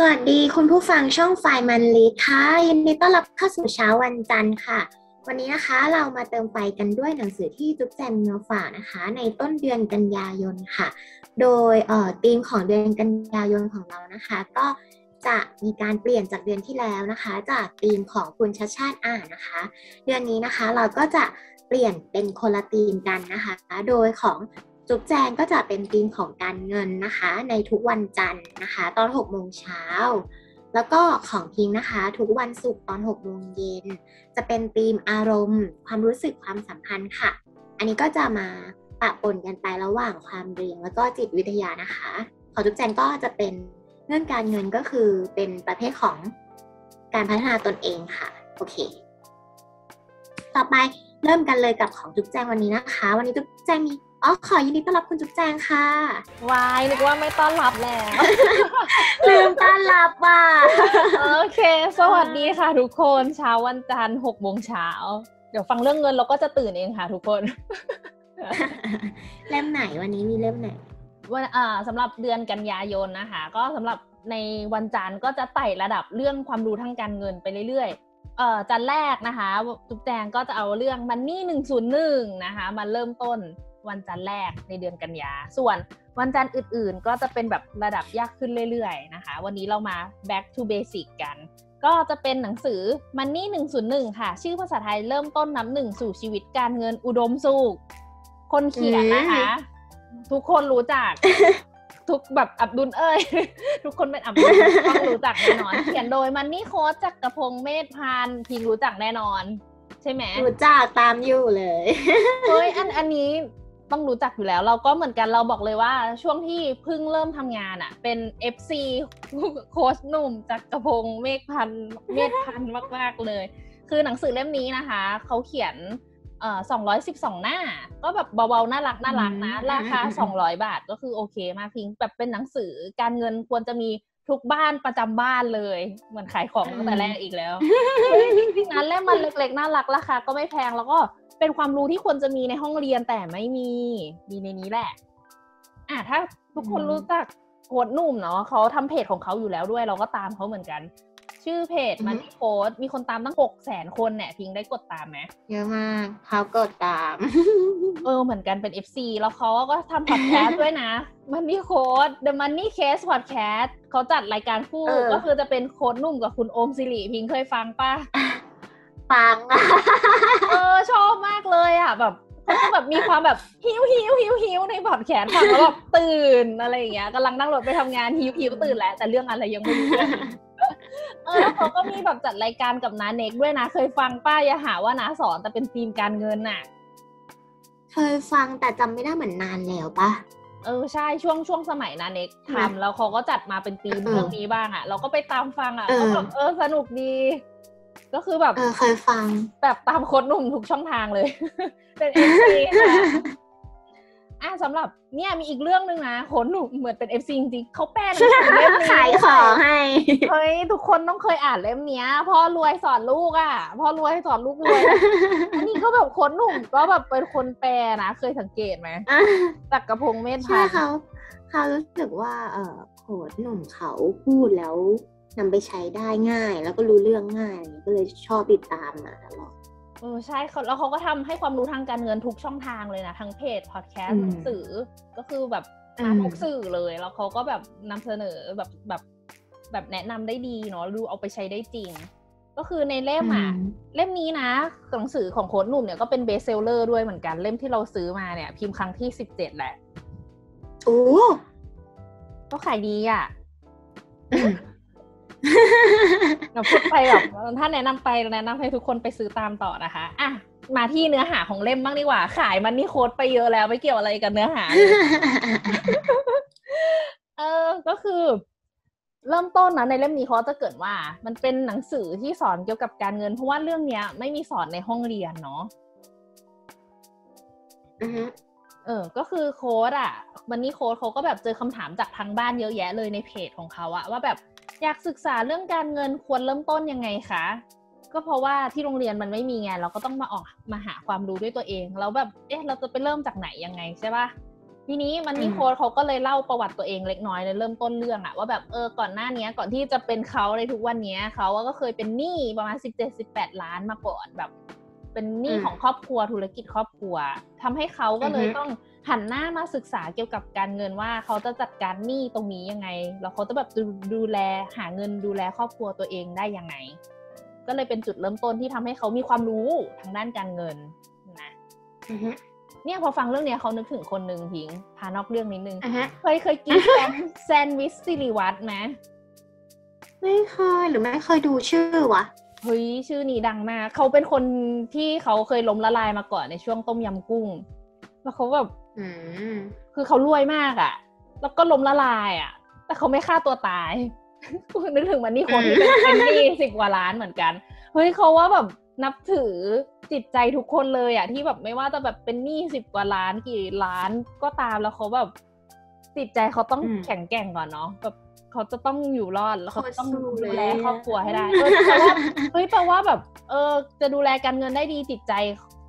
สวัสดีคุณผู้ฟังช่องไฟมันลีค่ะ ยินดีต้อนรับเข้าสู่เช้าวันจันทร์ค่ะ วันนี้นะคะเรามาเติมไฟกันด้วยหนังสือที่จุ๊บแจมีมาฝากนะคะ ในต้นเดือนกันยายนค่ะ โดยเอ่อธีมของเดือนกันยายนของเรานะคะ ก็จะมีการเปลี่ยนจากเดือนที่แล้วนะคะ จากธีมของคุณชัดชาติอ่านนะคะ เดือนนี้นะคะเราก็จะเปลี่ยนเป็นคนละธีมกันนะคะ โดยของ จุ๊บแจงก็จะเป็นธีมของการเงินนะคะ ในทุกวันจันทร์นะคะ ตอน6โมงเช้าแล้วก็ของพิงนะคะ ทุกวันศุกร์ตอน6โมงเย็นจะเป็นธีมอารมณ์ ความรู้สึกความสัมพันธ์ค่ะ อันนี้ก็จะมาปะปนกันไประหว่างความเรียนแล้วก็จิตวิทยานะคะ ของจุ๊บแจงก็จะเป็นเรื่องการเงินก็คือเป็นประเภทของการพัฒนาตนเองค่ะโอเค ต่อไปเริ่มกันเลยกับของจุ๊บแจงวันนี้นะคะ วันนี้จุ๊บแจงมี อ๋อขอยินดีต้อนรับคุณจุ๊บแจงค่ะ วายนึกว่าไม่ต้อนรับแล้ว ลืมต้อนรับว่ะโอเค สวัสดีค่ะทุกคนเช้าวันจันทร์หกโมงเช้า เดี๋ยวฟังเรื่องเงินเราก็จะตื่นเองค่ะทุกคน เล่มไหนวันนี้มีเล่มไหนวันอ่าสำหรับเดือนกันยายนนะคะ ก็สำหรับในวันจันทร์ก็จะไต่ระดับเรื่องความรู้ทางการเงินไปเรื่อยๆเอ่อจันทร์แรกนะคะจุ๊บแจงก็จะเอาเรื่องมันนี่หนึ่งศูนย์หนึ่งนะคะมาเริ่มต้น วันจันทร์แรกในเดือนกันยา ส่วนวันจันทร์อื่นๆ ก็จะเป็นแบบระดับยากขึ้นเรื่อยๆนะคะ วันนี้เรามา back to basic กัน ก็จะเป็นหนังสือ Money 101 ค่ะ ชื่อภาษาไทยเริ่มต้นนับหนึ่งสู่ชีวิตการเงินอุดมสุข คนเขียนนะคะ ทุกคนรู้จัก ทุกแบบอับดุลเอ้ย ทุกคนเป็นอับดุลต้องรู้จักแน่นอน เขียนโดยมันนี่โค้ชจักรพงษ์เมธพันธ์พิงรู้จักแน่นอนใช่ไหมรู้จักตามอยู่เลย เฮ้ยอันอันนี้ ต้องรู้จักอยู่แล้ว เราก็เหมือนกันเราบอกเลยว่าช่วงที่เพิ่งเริ่มทำงานอะ่ะ เป็น FC โค้ชหนุ่มจักรพงษ์เมฆพันธ์เมฆพันธ์มาก ๆ เลย คือหนังสือเล่มนี้นะคะ เขาเขียนเอ่อ212 หน้า ก็แบบเบาๆ น่ารักน่ารักนะอืมราคา 200 บาทก็คือโอเคมากพิงแบบเป็นหนังสือการเงินควรจะมีทุกบ้านประจำบ้านเลย เหมือนขายของตั้งแต่แรกอีกแล้วเฮ้ยจริงๆนะเล่มมันเล็กๆ น่ารักราคาก็ไม่แพงแล้วก็ เป็นความรู้ที่ควรจะมีในห้องเรียนแต่ไม่มีมีในนี้แหละ อะถ้าทุกคนอืมรู้จักโค้ดหนุ่มเนาะเขาทำเพจของเขาอยู่แล้วด้วย เราก็ตามเขาเหมือนกัน ชื่อเพจมันโค้ดมีคนตามตั้งหกแสนคนเนี่ยพิงได้กดตามไหมเยอะมากเขากดตาม เออเหมือนกันเป็น FC แล้วเขาก็ทำพอดแคสต์ด้วยนะ Money Code The Money Case Podcast เขาจัดรายการคู่เออก็คือจะเป็นโค้ดหนุ่มกับคุณโอมสิริพิงเคยฟังป่ะ ฟังเออชอบมากเลยอะแบบเขาก็แบบมีความแบบหิวหิวหิวหิวในบอดแขนฟังแล้วแบบตื่นอะไรอย่างเงี้ยกำลังนั่งรถไปทำงานหิวหิวตื่นแล้วแต่เรื่องอะไรยังไม่รู้เรื่องเออแล้วเขาก็มีแบบจัดรายการกับน้าเน็กด้วยนะ เคยฟังป้าอย่าหาว่าน้าสอนแต่เป็นธีมการเงินน่ะ เคยฟังแต่จำไม่ได้เหมือนนานแล้วปะเออใช่ช่วงช่วงสมัยนาเน็กใช่ไหมทำแล้วเขาก็จัดมาเป็นธีมเออเรื่องนี้บ้างอะ เราก็ไปตามฟังอะเออก็แบบเออสนุกดี ก็คือแบบเออเคยฟัง แบบตามโค้ชหนุ่มทุกช่องทางเลย เป็น FC ค่ะอะสำหรับเนี่ยมีอีกเรื่องหนึ่งนะโค้ชหนุ่มเหมือนเป็น FC จริงๆเขาแปลหนังสือเล่มนี้ขายของให้เฮ้ยทุกคนต้องเคยอ่านเล่มเนี้ยพ่อรวยสอนลูกอะพ่อรวยสอนลูกรวยอันนี้ก็แบบโค้ดหนุ่มก็แบบเป็นคนแปลนะเคยสังเกตไหมจักรพงษ์เมธใช่พันธ์เขาเขารู้สึกว่าเออโค้ดหนุ่มเขาพูดแล้ว นำไปใช้ได้ง่าย แล้วก็รู้เรื่องง่ายอะไรอย่างเงี้ยก็เลยชอบติดตามมาตลอดเออใช่เขาแล้วเขาก็ทำให้ความรู้ทางการเงินทุกช่องทางเลยนะทั้งเพจพอดแคสอืต์มหนังสือก็คือแบบอืมอ่านทุกสื่อเลย แล้วเขาก็แบบนำเสนอแบบแบบแบบแนะนำได้ดีเนาะดูเอาไปใช้ได้จริง ก็คือในเล่มอะอืมเล่มนี้นะหนังสือของโค้ดหนุ่มเนี่ยก็เป็นเบสเซลเลอร์ด้วยเหมือนกันเล่มที่เราซื้อมาเนี่ย พิมพ์ครั้งที่สิบเจ็ดแหละโอ้ก็ขายดีอะ เราพูดไปแบบถ้าแนะนำไปแนะนำให้ทุกคนไปซื้อตามต่อนะคะอะมาที่เนื้อหาของเล่มบ้างดีกว่า ขายมันนี่โค้ดไปเยอะแล้วไม่เกี่ยวอะไรกับเนื้อหาเออก็คือ เริ่มต้นนะในเล่มนี้เขาจะเกิดว่า มันเป็นหนังสือที่สอนเกี่ยวกับการเงิน เพราะว่าเรื่องเนี้ย ไม่มีสอนในห้องเรียนเนาะเออ ก็คือโค้ดอะวันนี้โค้ดเขาก็แบบเจอคำถามจากทางบ้านเยอะแยะเลยในเพจของเขาอะว่าแบบ อยากศึกษาเรื่องการเงินควรเริ่มต้นยังไงคะก็เพราะว่าที่โรงเรียนมันไม่มีไงเราก็ต้องมาออกมาหาความรู้ด้วยตัวเองแล้วแบบเอ๊ะเราจะไปเริ่มจากไหนยังไงใช่ปะทีนี้มันนี่โค้ดเขาก็เลยเล่าประวัติตัวเองเล็กน้อยในเริ่มต้นเรื่องอะว่าแบบเออก่อนหน้านี้ก่อนที่จะเป็นเขาในทุกวันนี้เขาก็เคยเป็นหนี้ประมาณสิบเจ็ดสิบแปดล้านมาก่อนแบบ เป็นหนี้ของครอบครัวธุรกิจครอบครัวทำให้เขาก็เลยต้อง หันหน้ามาศึกษาเกี่ยวกับการเงินว่าเขาจะจัดการหนี้ตรงนี้ยังไง แล้วเขาจะแบบดูดูแลหาเงินดูแลครอบครัวตัวเองได้ยังไง ก็เลยเป็นจุดเริ่มต้นที่ทำให้เขามีความรู้ทางด้านการเงินนะเนี่ยพอฟังเรื่องนี้เขานึกถึงคนหนึ่งพิงพานอกเรื่องนิดนึงเคยเคยกินแซนแซนวิชซิริวัตไหมไม่เคยหรือไม่เคยดูชื่อวะเฮ้ยชื่อนี้ดังมากเขาเป็นคนที่เขาเคยล้มละลายมาก่อนในช่วงต้มยำกุ้ง แล้วเขาแบบ คือเขารวยมากอะ่ะ แล้วก็ล้มละลายอะ่ะ แต่เขาไม่ฆ่าตัวตายนึกถึงมันนี่คนที่เป็นหนี้สิบกว่าล้านเหมือนกัน เฮ้ยเขาว่าแบบนับถือจิตใจทุกคนเลยอะที่แบบไม่ว่าจะแบบเป็นหนี้สิบกว่าล้านกี่ล้านก็ตามแล้วเขาแบบจิตใจเขาต้องแข็งแกร่งก่อนเนาะแบบเขาจะต้องอยู่รอดแล้วเขาต้องดูแลครอบครัวให้ได้เออแปลว่าเฮ้ยแปลว่าแบบ เออ จะดูแลการเงินได้ดีจิตใจ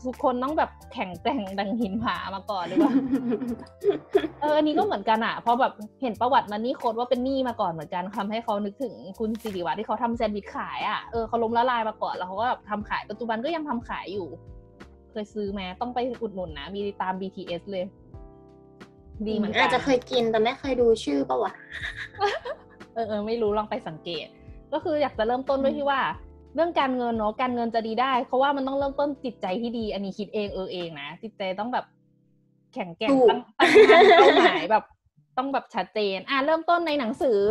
ทุกคนต้องแบบแข็งแกร่งดังหินผามาก่อนหรือว่าเอออันนี้ก็เหมือนกันอะเพราะแบบเห็นประวัติมันนี่โค้ดว่าเป็นหนี้มาก่อนเหมือนกันทำให้เขานึกถึงคุณสิริวัฒน์ที่เขาทำแซนด์วิชขายอะเออเขาล้มละลายมาก่อนแล้วเขาก็แบบทำขายปัจจุบันก็ยังทำขายอยู่ เคยซื้อไหมต้องไปอุดหนุนนะมีตาม BTS เลย ดีเหมือนกันอาจจะเคยกินแต่ไม่เคยดูชื่อปะวะเออเออไม่รู้ลองไปสังเกต ก็คืออยากจะเริ่มต้นด้วยที่ว่า เรื่องการเงินเนาะการเงินจะดีได้ เพราะว่ามันต้องเริ่มต้นจิตใจที่ดี อันนี้คิดเองเออเองนะจิตใจต้องแบบแข็งแกร่งตั้งตั้งเป้าหมายแบบต้องแบบชัดเจน อะเริ่มต้นในหนังสือ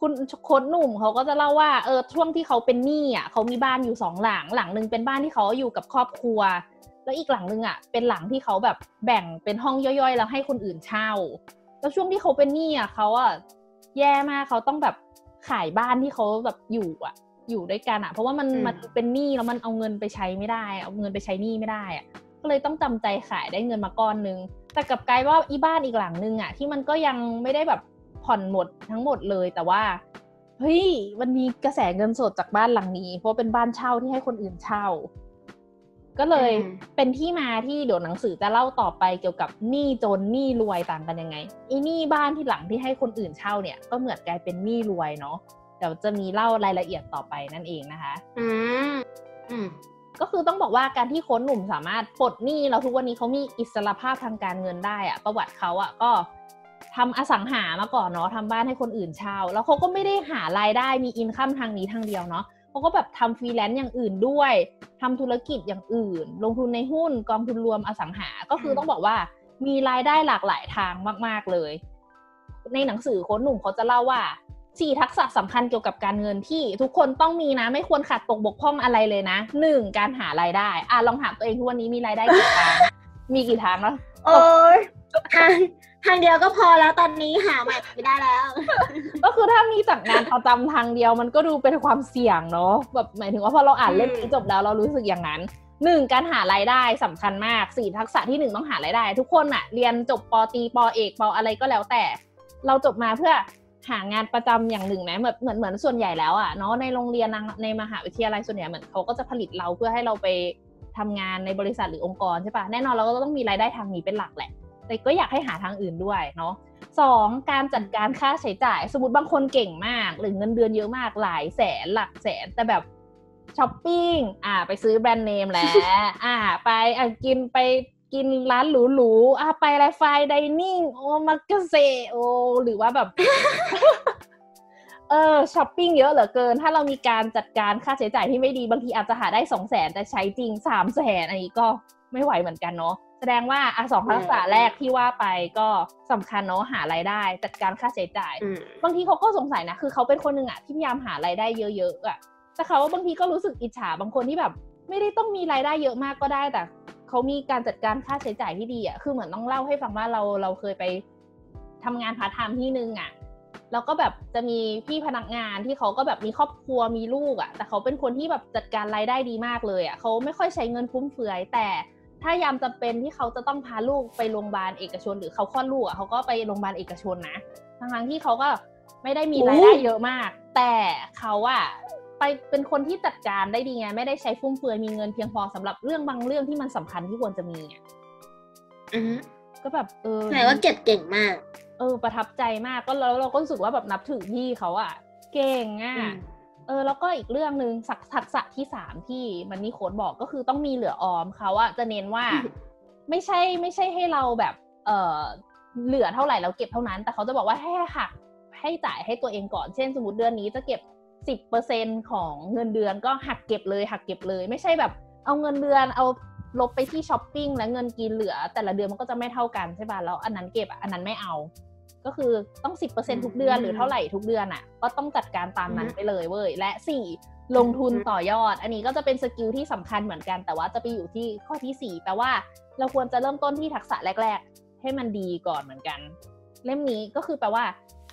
คุณโค้ดหนุ่มเขาก็จะเล่าว่าเออช่วงที่เขาเป็นหนี้อะเขามีบ้านอยู่สองหลังหลังหนึ่งเป็นบ้านที่เขาอยู่กับครอบครัว แล้วอีกหลังหนึ่งอะ เป็นหลังที่เขาแบบแบ่งเป็นห้องย่อยๆ แล้วให้คนอื่นเช่า แล้วช่วงที่เขาเป็นหนี้อะเขาอะแย่มากเขาต้องแบบขายบ้านที่เขาแบบอยู่อะ อยู่ด้วยกันอะเพราะว่ามันมันเป็นหนี้แล้วมันเอาเงินไปใช้ไม่ได้ เอาเงินไปใช้หนี้ไม่ได้อะก็เลยต้องจำใจขายได้เงินมาก้อนนึง แต่กับกลายว่าอีบ้านอีกหลังนึงอะที่มันก็ยังไม่ได้แบบผ่อนหมดทั้งหมดเลยแต่ว่าเฮ้ยมันมีกระแสเงินสดจากบ้านหลังนี้ เพราะเป็นบ้านเช่าที่ให้คนอื่นเช่า ก็เลยเป็นที่มาที่เดี๋ยวหนังสือจะเล่าต่อไปเกี่ยวกับหนี้จนหนี้รวยต่างกันยังไงอีหนี้บ้านที่หลังที่ให้คนอื่นเช่าเนี่ย ก็เหมือนกลายเป็นหนี้รวยเนาะเดี๋ยวจะมีเล่ารายละเอียดต่อไปนั่นเองนะคะอืมอืมก็คือต้องบอกว่าการที่โค้ชหนุ่มสามารถปลดหนี้แล้วทุกวันนี้เขามีอิสรภาพทางการเงินได้อะประวัติเขาอะก็ทำอสังหามาก่อนเนาะทำบ้านให้คนอื่นเช่า แล้วเขาก็ไม่ได้หารายได้มี income ทางนี้ทางเดียวเนาะเขาก็แบบทำฟรีแลนซ์อย่างอื่นด้วยทำธุรกิจอย่างอื่น ลงทุนในหุ้นกองทุนรวมอสังหา ก็คือต้องบอกว่ามีรายได้หลากหลายทางมาก ๆเลย ในหนังสือโค้ชหนุ่มเขาจะเล่าว่า สี่ทักษะสำคัญเกี่ยวกับการเงินที่ทุกคนต้องมีนะ ไม่ควรขาดตกบกพร่องอะไรเลยนะหนึ่งการหารายได้ อะลองถามตัวเองทุกวันนี้มีรายได้กี่ทางมีกี่ทางแล้วโอ้ยทางทางเดียวก็พอแล้วตอนนี้หาใหม่ไม่ได้แล้ว ก็คือถ้ามีจากงานประจำทางเดียวมันก็ดูเป็นความเสี่ยงเนาะแบบหมายถึงว่าพอเราอ่านเล่มนี้จบแล้วเรารู้สึกอย่างนั้นหนึ่งการหารายได้สำคัญมากสี่ทักษะที่หนึ่งต้องหารายได้ ทุกคนอะเรียนจบปตีปเอกปอะไรก็แล้วแต่ เราจบมาเพื่อ หางานประจำอย่างหนึ่งไหมเหมือนเหมือนเหมือนส่วนใหญ่แล้วอะเนาะในโรงเรียนในมหาวิทยาลัยส่วนใหญ่เหมือนเขาก็จะผลิตเราเพื่อให้เราไปทำงานในบริษัทหรือองค์กรใช่ปะแน่นอนเราก็ต้องมีรายได้ทางนี้เป็นหลักแหละ แต่ก็อยากให้หาทางอื่นด้วยเนาะสองการจัดการค่าใช้จ่าย สมมติบางคนเก่งมาก หรือเงินเดือนเยอะมากหลายแสนหลักแสนแต่แบบช้อปปิ้งอ่า ไปซื้อแบรนด์เนมแล้ว อ่า ไปอะกินไป กินร้านหรูๆอะไปอะไรไฟดิเนิ่งโอ้มักเกษโอ หรือว่าแบบ เออช้อปปิ้งเยอะเหลือเกิน ถ้าเรามีการจัดการค่าใช้จ่ายที่ไม่ดีบางทีอาจจะหาได้สองแสนแต่ใช้จริงสามแสนอันนี้ก็ไม่ไหวเหมือนกันเนาะแสดงว่าอะสองทักษะแรกที่ว่าไปก็สำคัญเนาะหารายได้ จัดการค่าใช้จ่าย บางทีเขาก็สงสัยนะ คือเขาเป็นคนหนึ่งอะที่พยายามหารายได้เยอะๆอะแต่เขาบางทีก็รู้สึกอิจฉาบางคนที่แบบ ไม่ได้ต้องมีรายได้เยอะมากก็ได้แต่ เขามีการจัดการค่าใช้จ่ายที่ดีอะคือเหมือนต้องเล่าให้ฟังว่าเราเราเคยไปทำงานพาร์ทไทม์ที่นึงอะแล้วก็แบบจะมีพี่พนักงานที่เขาก็แบบมีครอบครัวมีลูกอะ แต่เขาเป็นคนที่แบบจัดการรายได้ดีมากเลยอะเขาไม่ค่อยใช้เงินฟุ่มเฟือย แต่ถ้ายามจำเป็นที่เขาจะต้องพาลูกไปโรงพยาบาลเอกชน หรือเขาคลอดลูกอะเขาก็ไปโรงพยาบาลเอกชนนะทั้งๆที่เขาก็ไม่ได้มีรายได้เยอะมาก แต่เขาอะ ไปเป็นคนที่จัดการได้ดีไง ไม่ได้ใช้ฟุ่มเฟือยมีเงินเพียงพอสำหรับเรื่องบางเรื่องที่มันสำคัญที่ควรจะมีอะอือฮึก็แบบเออแสดงว่าเก็บเก่งมาก เออ ประทับใจมากก็แล้วเราก็รู้สึกว่าแบบนับถือพี่เขาอะเก่งอะอืมเออแล้วก็อีกเรื่องหนึ่งสักทักษะที่สามที่มันนี่โค้ดบอกก็คือต้องมีเหลือออมเขาอะจะเน้นว่าไม่ใช่ไม่ใช่ให้เราแบบ เออเหลือเท่าไหร่เราเก็บเท่านั้น แต่เขาจะบอกว่าให้หักให้จ่ายให้ตัวเองก่อนเช่น สมมติเดือนนี้จะเก็บ สิบเปอร์เซ็นต์ของเงินเดือนก็หักเก็บเลยหักเก็บเลย ไม่ใช่แบบ เอาเงินเดือนเอาลบไปที่ช้อปปิ้งและเงินกินเหลือ แต่ละเดือนมันก็จะไม่เท่ากันใช่ป่ะแล้วอันนั้นเก็บอะอันนั้นไม่เอา ก็คือต้องสิบเปอร์เซ็นต์ทุกเดือนหรือเท่าไหร่ทุกเดือนอะ ก็ต้องจัดการตามนั้นไปเลยเว้ยและสี่ลงทุนต่อยอด อันนี้ก็จะเป็น skill ที่สำคัญเหมือนกัน แต่ว่าจะไปอยู่ที่ข้อที่สี่แปลว่าเราควรจะเริ่มต้นที่ทักษะแรก ๆ ให้มันดีก่อนเหมือนกัน เล่มนี้ก็คือแปลว่า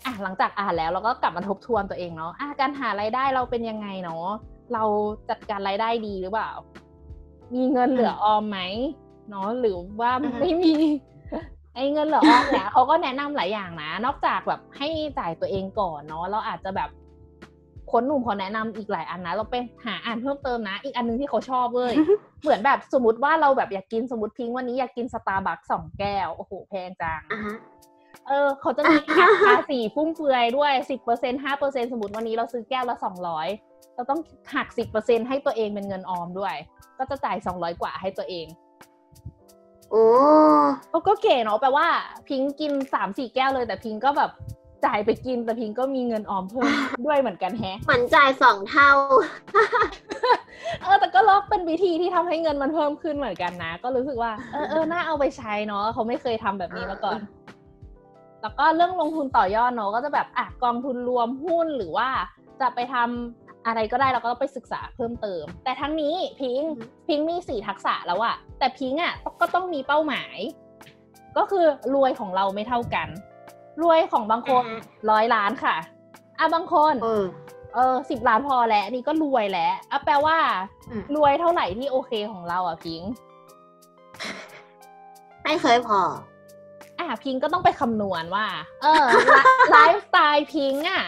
อะหลังจากอ่านแล้วเราก็กลับมาทบทวนตัวเองเนาะอะการหารายได้เราเป็นยังไงเนาะเราจัดการรายได้ดีหรือเปล่า มีเงินเหลือออมไหมเนาะหรือว่าอือฮึไม่มีไอ้เงินเหลือออมเนี่ยเขาก็แนะนำหลายอย่างนะ นอกจากแบบให้จ่ายตัวเองก่อนเนาะเราอาจจะแบบคนหนุ่มเขาแนะนำอีกหลายอันนะ เราไปหาอ่านเพิ่มเติมนะ อีกอันหนึงที่เขาชอบเว้ยเหมือนแบบสมมติว่าเราแบบอยากกินสมมติพิงค์วันนี้อยากกินสตาร์บัคสองแก้ว โอ้โหแพงจังอ่าฮะ เออ เขาจะมีหักภาษีฟุ่มเฟือยด้วยสิบเปอร์เซ็นห้าเปอร์เซ็นสมมติวันนี้เราซื้อแก้วละสองร้อยเราต้องหักสิบเปอร์เซ็นให้ตัวเองเป็นเงินออมด้วย ก็จะจ่ายสองร้อยกว่าให้ตัวเองโอ้โอ้ก็เก๋เนาะแปลว่า พิงค์กินสามสี่แก้วเลย แต่พิงค์ก็แบบจ่ายไปกินแต่พิงค์ก็มีเงินออมเพิ่มด้วยเหมือนกันแฮะเหมือนจ่ายสองเท่า เออแต่ก็ลอกเป็นวิธีที่ทำให้เงินมันเพิ่มขึ้นเหมือนกันนะ ก็รู้สึกว่าเออเออน่าเอาไปใช้เนาะเขาไม่เคยทำแบบนี้มาก่อน แล้วก็เรื่องลงทุนต่อยอดเนาะก็จะแบบอะกองทุนรวมหุ้นหรือว่าจะไปทำอะไรก็ได้เราก็ต้องไปศึกษาเพิ่มเติม แต่ทั้งนี้พิงค์อือฮึพิงค์มีสี่ทักษะแล้วอะแต่พิงค์อะก็ต้องมีเป้าหมาย ก็คือรวยของเราไม่เท่ากัน รวยของบางคนอ่าฮะร้อยล้านค่ะอะบางคนเออเออสิบล้านพอแล้วนี่ก็รวยแล้วอะแปลว่าอืมรวยเท่าไหร่ที่โอเคของเราอะพิงค์ไม่เคยพออะ พิงค์ก็ต้องไปคำนวณว่า เออไลฟ์สไตล์พิงค์อะ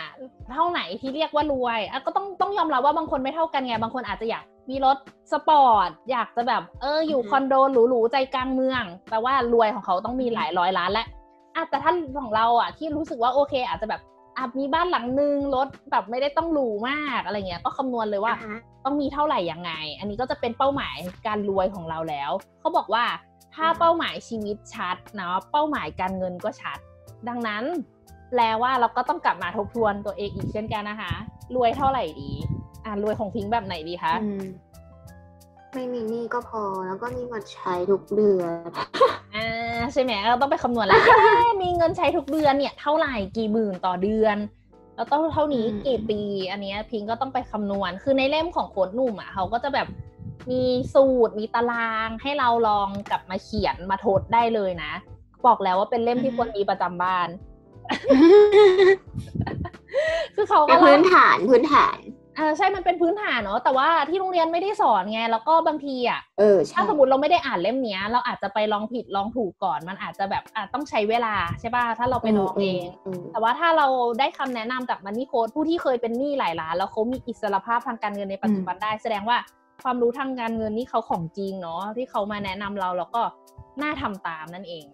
เท่าไหนที่เรียกว่ารวยอะก็ต้องต้องยอมรับว่าบางคนไม่เท่ากันไง บางคนอาจจะอยากมีรถสปอร์ต อยากจะแบบ เออ อยู่อือฮึคอนโดหรูๆใจกลางเมืองแปลว่ารวยของเขาต้องมีหลายร้อยล้านและอะแต่ถ้าของเราอะที่รู้สึกว่าโอเค อาจจะแบบอะมีบ้านหลังนึงรถแบบไม่ได้ต้องหรูมากอะไรเงี้ย ก็คำนวณเลยว่าอ่าฮะต้องมีเท่าไหร่ยังไง อันนี้ก็จะเป็นเป้าหมายการรวยของเราแล้ว เขาบอกว่า ถ้าอืมเป้าหมายชีวิตชัดเนาะเป้าหมายการเงินก็ชัด ดังนั้นแปลว่าเราก็ต้องกลับมาทบทวนตัวเองอีกเช่นกันนะคะ รวยเท่าไหร่ดี อ่ารวยของพิงค์แบบไหนดีคะอืมไม่มีหนี้ก็พอแล้วก็มีเงินใช้ทุกเดือนอ่าใช่ไหมเราต้องไปคำนวณแล้วเอ๊ะมีเงินใช้ทุกเดือนเนี่ยเท่าไหร่กี่หมื่นต่อเดือน แล้วต้องเท่านี้อืมกี่ปี อันเนี้ยพิงค์ก็ต้องไปคำนวณคือในเล่มของโค้ดหนุ่มอะเขาก็จะแบบ มีสูตรมีตารางให้เราลองกลับมาเขียนมาทดได้เลยนะ บอกแล้วว่าเป็นเล่มที่ควรมีประจำบ้าน คือเขาเป็ก็นเล่าพื้นฐานพื้นฐานอ่าใช่มันเป็นพื้นฐานเนาะแต่ว่าที่โรงเรียนไม่ได้สอนไง แล้วก็บางทีอะเออใช่ถ้าสมมติเราไม่ได้อ่านเล่มเนี้ย เราอาจจะไปลองผิดลองถูกก่อน มันอาจจะแบบอาจต้องใช้เวลาใช่ป่ะถ้าเราไปลองเอง แต่ว่าถ้าเราได้คำแนะนำจากมันนี่โค้ดผู้ที่เคยเป็นหนี้หลายล้านแล้วเขามีอิสรภาพทางการเงินในปัจจุบันได้ แสดงว่า ความรู้ทางการเงินนี่เขาของจริงเนาะที่เขามาแนะนำเราแล้วก็น่าทำตามนั่นเอง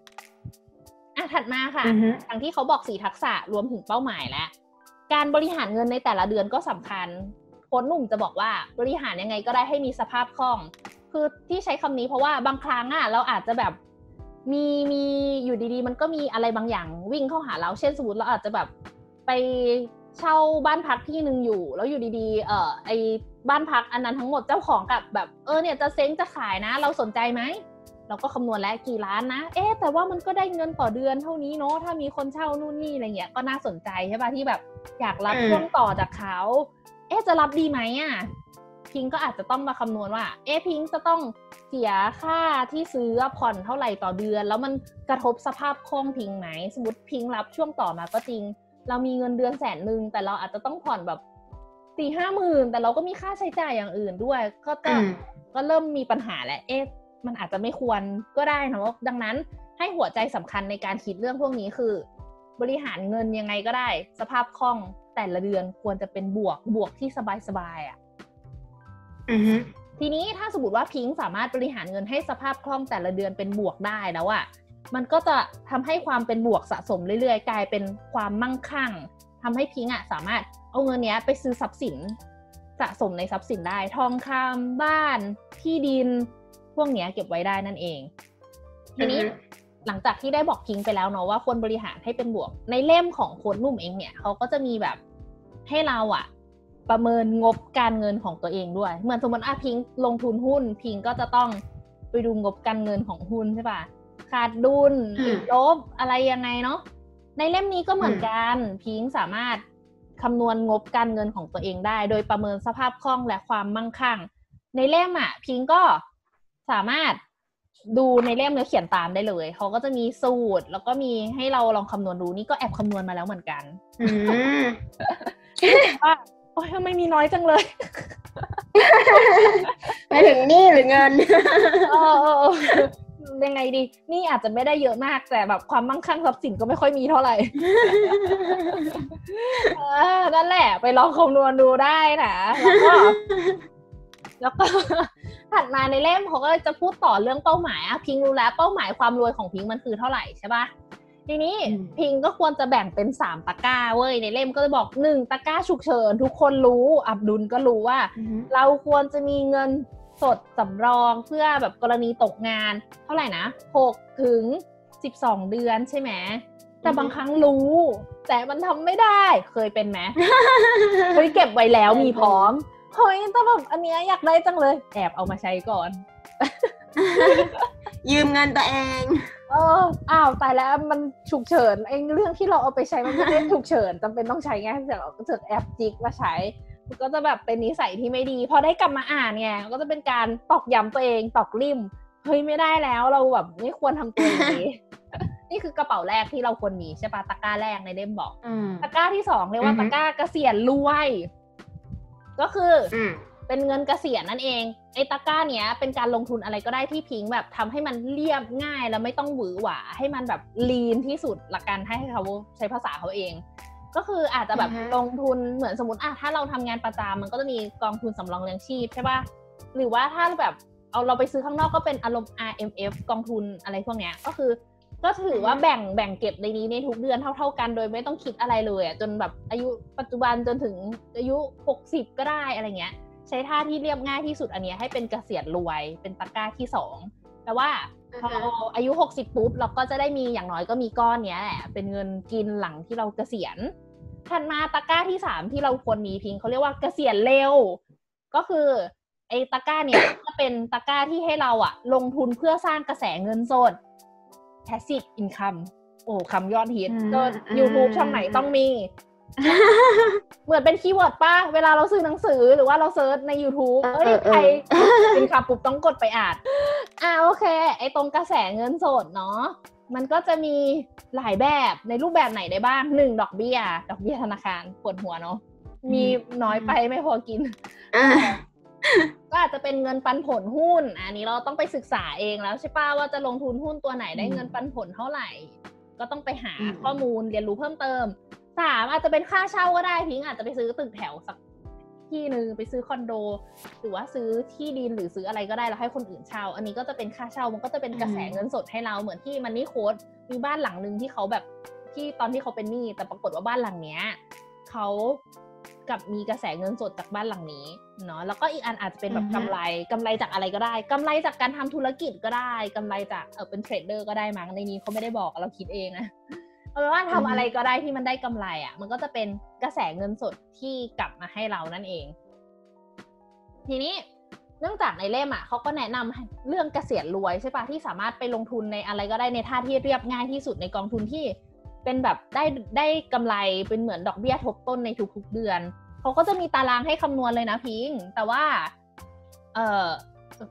อะถัดมาค่ะอือฮึอย่างที่เขาบอกสี่ทักษะรวมถึงเป้าหมายแล้วการบริหารเงินในแต่ละเดือนก็สำคัญโค้ชหนุ่มจะบอกว่าบริหารยังไงก็ได้ให้มีสภาพคล่อง คือที่ใช้คำนี้เพราะว่าบางครั้งอะเราอาจจะแบบมีมีอยู่ดีๆ มันก็มีอะไรบางอย่างวิ่งเข้าหาเรา เช่นสมมติเราอาจจะแบบไป เช่าบ้านพักที่หนึ่งอยู่ แล้วอยู่ดีๆ เออไอบ้านพักอันนั้นทั้งหมดเจ้าของกับแบบ เออเนี่ยจะเซ้งจะขายนะ เราสนใจไหมเราก็คำนวณแล้วกี่ล้านนะ เอ๊แต่ว่ามันก็ได้เงินต่อเดือนเท่านี้เนาะถ้ามีคนเช่านู่นนี่อะไรเงี้ยก็น่าสนใจใช่ป่ะที่แบบอยากรับช่วงต่อจากเขา เอ๊จะรับดีไหมอะพิงก็อาจจะต้องมาคำนวณว่า เอ๊พิงจะต้องเสียค่าที่ซื้อผ่อนเท่าไหร่ต่อเดือน แล้วมันกระทบสภาพคล่องพิงไหมสมมติพิงรับช่วงต่อมาก็จริง เรามีเงินเดือนแสนหนึ่งแต่เราอาจจะต้องผ่อนแบบสี่ห้าหมื่นแต่เราก็มีค่าใช้จ่ายอย่างอื่นด้วย ก็จะอืมก็เริ่มมีปัญหาแล้วเอ๊ะมันอาจจะไม่ควรก็ได้นะว่าดังนั้นให้หัวใจสำคัญในการคิดเรื่องพวกนี้คือ บริหารเงินยังไงก็ได้ สภาพคล่องแต่ละเดือนควรจะเป็นบวกบวกที่สบายๆอะอือฮึทีนี้ถ้าสมมติว่าพิงค์สามารถบริหารเงินให้สภาพคล่องแต่ละเดือนเป็นบวกได้แล้วอะ มันก็จะทำให้ความเป็นบวกสะสมเรื่อยๆ กลายเป็นความมั่งคั่งทำให้พิงค์อะสามารถเอาเงินเนี้ยไปซื้อทรัพย์สิน สะสมในทรัพย์สินได้ ทองคำบ้าน ที่ดิน พวกเนี้ยเก็บไว้ได้นั่นเอง ทีนี้หลังจากที่ได้บอกพิงไปแล้วเนาะว่าควรบริหารให้เป็นบวก ในเล่มของโค้ดนุ่มเองเนี่ยเขาก็จะมีแบบให้เราอะประเมินงบการเงินของตัวเองด้วย เหมือนสมมติอาพิงลงทุนหุ้น พิงก็จะต้องไปดูงบการเงินของหุ้นใช่ปะ ขาดดุลอืมติดลบอะไรยังไงเนาะในเล่มนี้ก็เหมือนกันพิงค์สามารถคำนวณงบการเงินของตัวเองได้ โดยประเมินสภาพคล่องและความมั่งคั่ง ในเล่มอะ พิงก็สามารถดูในเล่มแล้วเขียนตามได้เลยเขาก็จะมีสูตร แล้วก็มีให้เราลองคำนวณดูนี่ก็แอบคำนวณมาแล้วเหมือนกันอืมว่าโอ้ยทำไมมีน้อยจังเลยไปถึงหนี่หรือเงิน เออเออเออยังไงดี นี่อาจจะไม่ได้เยอะมากแต่แบบความมั่งคั่งทรัพย์สินก็ไม่ค่อยมีเท่าไหร่เออนั่นแหละ ไปลองคำนวณดูได้นะแล้วก็แล้วก็ถัดมาในเล่มเขาก็จะพูดต่อเรื่องเป้าหมายอะพิงรู้แล้วเป้าหมายความรวยของพิงมันคือเท่าไหร่ใช่ปะทีนี้อืมพิงก็ควรจะแบ่งเป็นสามตะกร้าเว้ยในเล่มก็จะบอกหนึ่งตะกร้าฉุกเฉินทุกคนรู้ อับดุลก็รู้ว่าอือฮึเราควรจะมีเงิน สดสำรองเพื่อแบบกรณีตกงาน เท่าไหร่นะหกถึงสิบสองเดือนใช่ไหมแต่บางครั้งรู้ แต่มันทำไม่ได้เคยเป็นไหมเฮ้ยเก็บไว้แล้วมีพร้อมเฮ้ยแต่แบบอันเนี้ยอยากได้จังเลย แอบเอามาใช้ก่อน ยืมเงินตัวเอง เอออ้าวตายแล้วมันฉุกเฉินไอ้เรื่องที่เราเอาไปใช้มันไม่ได้ฉุกเฉินจำเป็นต้องใช้ไงแต่เราก็เสือกแอปจิกมาใช้ มันก็จะแบบเป็นนิสัยที่ไม่ดี พอได้กลับมาอ่านไงก็จะเป็นการตอกย้ำตัวเองตอกลิ่มเฮ้ยไม่ได้แล้วเราแบบไม่ควรทำตัวอย่างนี้นี่คือกระเป๋าแรกที่เราควรมีใช่ปะตะกร้าแรกในเล่มบอกอืมตะกร้าที่สองเรียกว่าอือฮึตะกร้าเกษียณรวย ก็คืออืมเป็นเงินเกษียณนั่นเองไอ้ตะกร้าเนี้ย เป็นการลงทุนอะไรก็ได้ที่พิงแบบทำให้มันเรียบง่ายแล้วไม่ต้องหวือหวาให้มันแบบลีนที่สุดละกันให้เขาใช้ภาษาเขาเอง ก็คืออาจจะแบบอือฮะลงทุนเหมือนสมมติอะถ้าเราทำงานประจำมันก็จะมีกองทุนสำรองเลี้ยงชีพใช่ป่ะหรือว่าถ้าแบบเอาเราไปซื้อข้างนอกก็เป็นอารมณ์ RMF กองทุนอะไรพวกเนี้ยก็คือ ก็ถือว่าแบ่งแบ่งเก็บในนี้ในทุกเดือนเท่า ๆ กันโดยไม่ต้องคิดอะไรเลยอะจนแบบอายุปัจจุบันจนถึงอายุ 60 ก็ได้อะไรเงี้ย ใช้ท่าที่เรียบง่ายที่สุดอันเนี้ยให้เป็นเกษียณรวยเป็นตะกร้าที่สองแต่ว่า พออายุ 60 ปุ๊บ เราก็จะได้มีอย่างน้อยก็มีก้อนเนี้ยแหละเป็นเงินกินหลังที่เราเกษียณถัดมาตะกร้าที่สามที่เราควรมีพิงค์เขาเรียกว่าเกษียณเร็ว ก็คือไอ้ตะกร้าเนี้ยจะเป็นตะกร้าที่ให้เราอะลงทุนเพื่อสร้างกระแสเงินสด passive income โอ้คำยอดฮิตอืมก็อืม YouTube ช่องไหนต้องมี เหมือนเป็น keyword ป่ะเวลาเราซื้อหนังสือหรือว่าเรา search ใน YouTube เอ้ยเออเออใครเป็นคำปุ๊บต้องกดไปอ่านอ่าโอเค ไอตรงกระแสเงินสดเนาะมันก็จะมีหลายแบบในรูปแบบไหนได้บ้างหนึ่งดอกเบี้ย ดอกเบี้ยธนาคารปวดหัวเนาะมีน้อยไปไม่พอกินอ่าก็อาจจะเป็นเงินปันผลหุ้น อันนี้เราต้องไปศึกษาเองแล้วใช่ป้าว่าจะลงทุนหุ้นตัวไหนได้อืมเงินปันผลเท่าไหร่ ก็ต้องไปหาอืมข้อมูลเรียนรู้เพิ่มเติม สามอาจจะเป็นค่าเช่าก็ได้พิงอาจจะไปซื้อตึกแถวสักที่หนึ่งไปซื้อคอนโด หรือว่าซื้อที่ดินหรือซื้ออะไรก็ได้แล้วให้คนอื่นเช่า อันนี้ก็จะเป็นค่าเช่ามันก็จะเป็นกระแสเงินสดให้เราเหมือนที่มันนี่โค้ดมีบ้านหลังหนึ่งที่เขาแบบที่ตอนที่เขาเป็นหนี้แต่ปรากฏว่าบ้านหลังเนี้ยเขากับมีกระแสเงินสดจากบ้านหลังนี้เนาะแล้วก็อีกอันอาจจะเป็นแบบอือฮึกำไรกำไรจากอะไรก็ได้กำไรจากการทำธุรกิจก็ได้กำไรจากเออเป็นเทรดเดอร์ก็ได้มั้งในนี้เขาไม่ได้บอกเราคิดเองนะ เอาเป็นว่าทำอะไรก็ได้ที่มันได้กำไรอะ มันก็จะเป็นกระแสเงินสดที่กลับมาให้เรานั่นเอง ทีนี้เนื่องจากในเล่มอะเขาก็แนะนำให้เรื่องเกษียณรวยใช่ปะที่สามารถไปลงทุนในอะไรก็ได้ในท่าที่เรียบง่ายที่สุดในกองทุนที่เป็นแบบได้ได้กำไรเป็นเหมือนดอกเบี้ยทบต้นในทุกๆเดือนเขาก็จะมีตารางให้คำนวณเลยนะพิง แต่ว่า เออ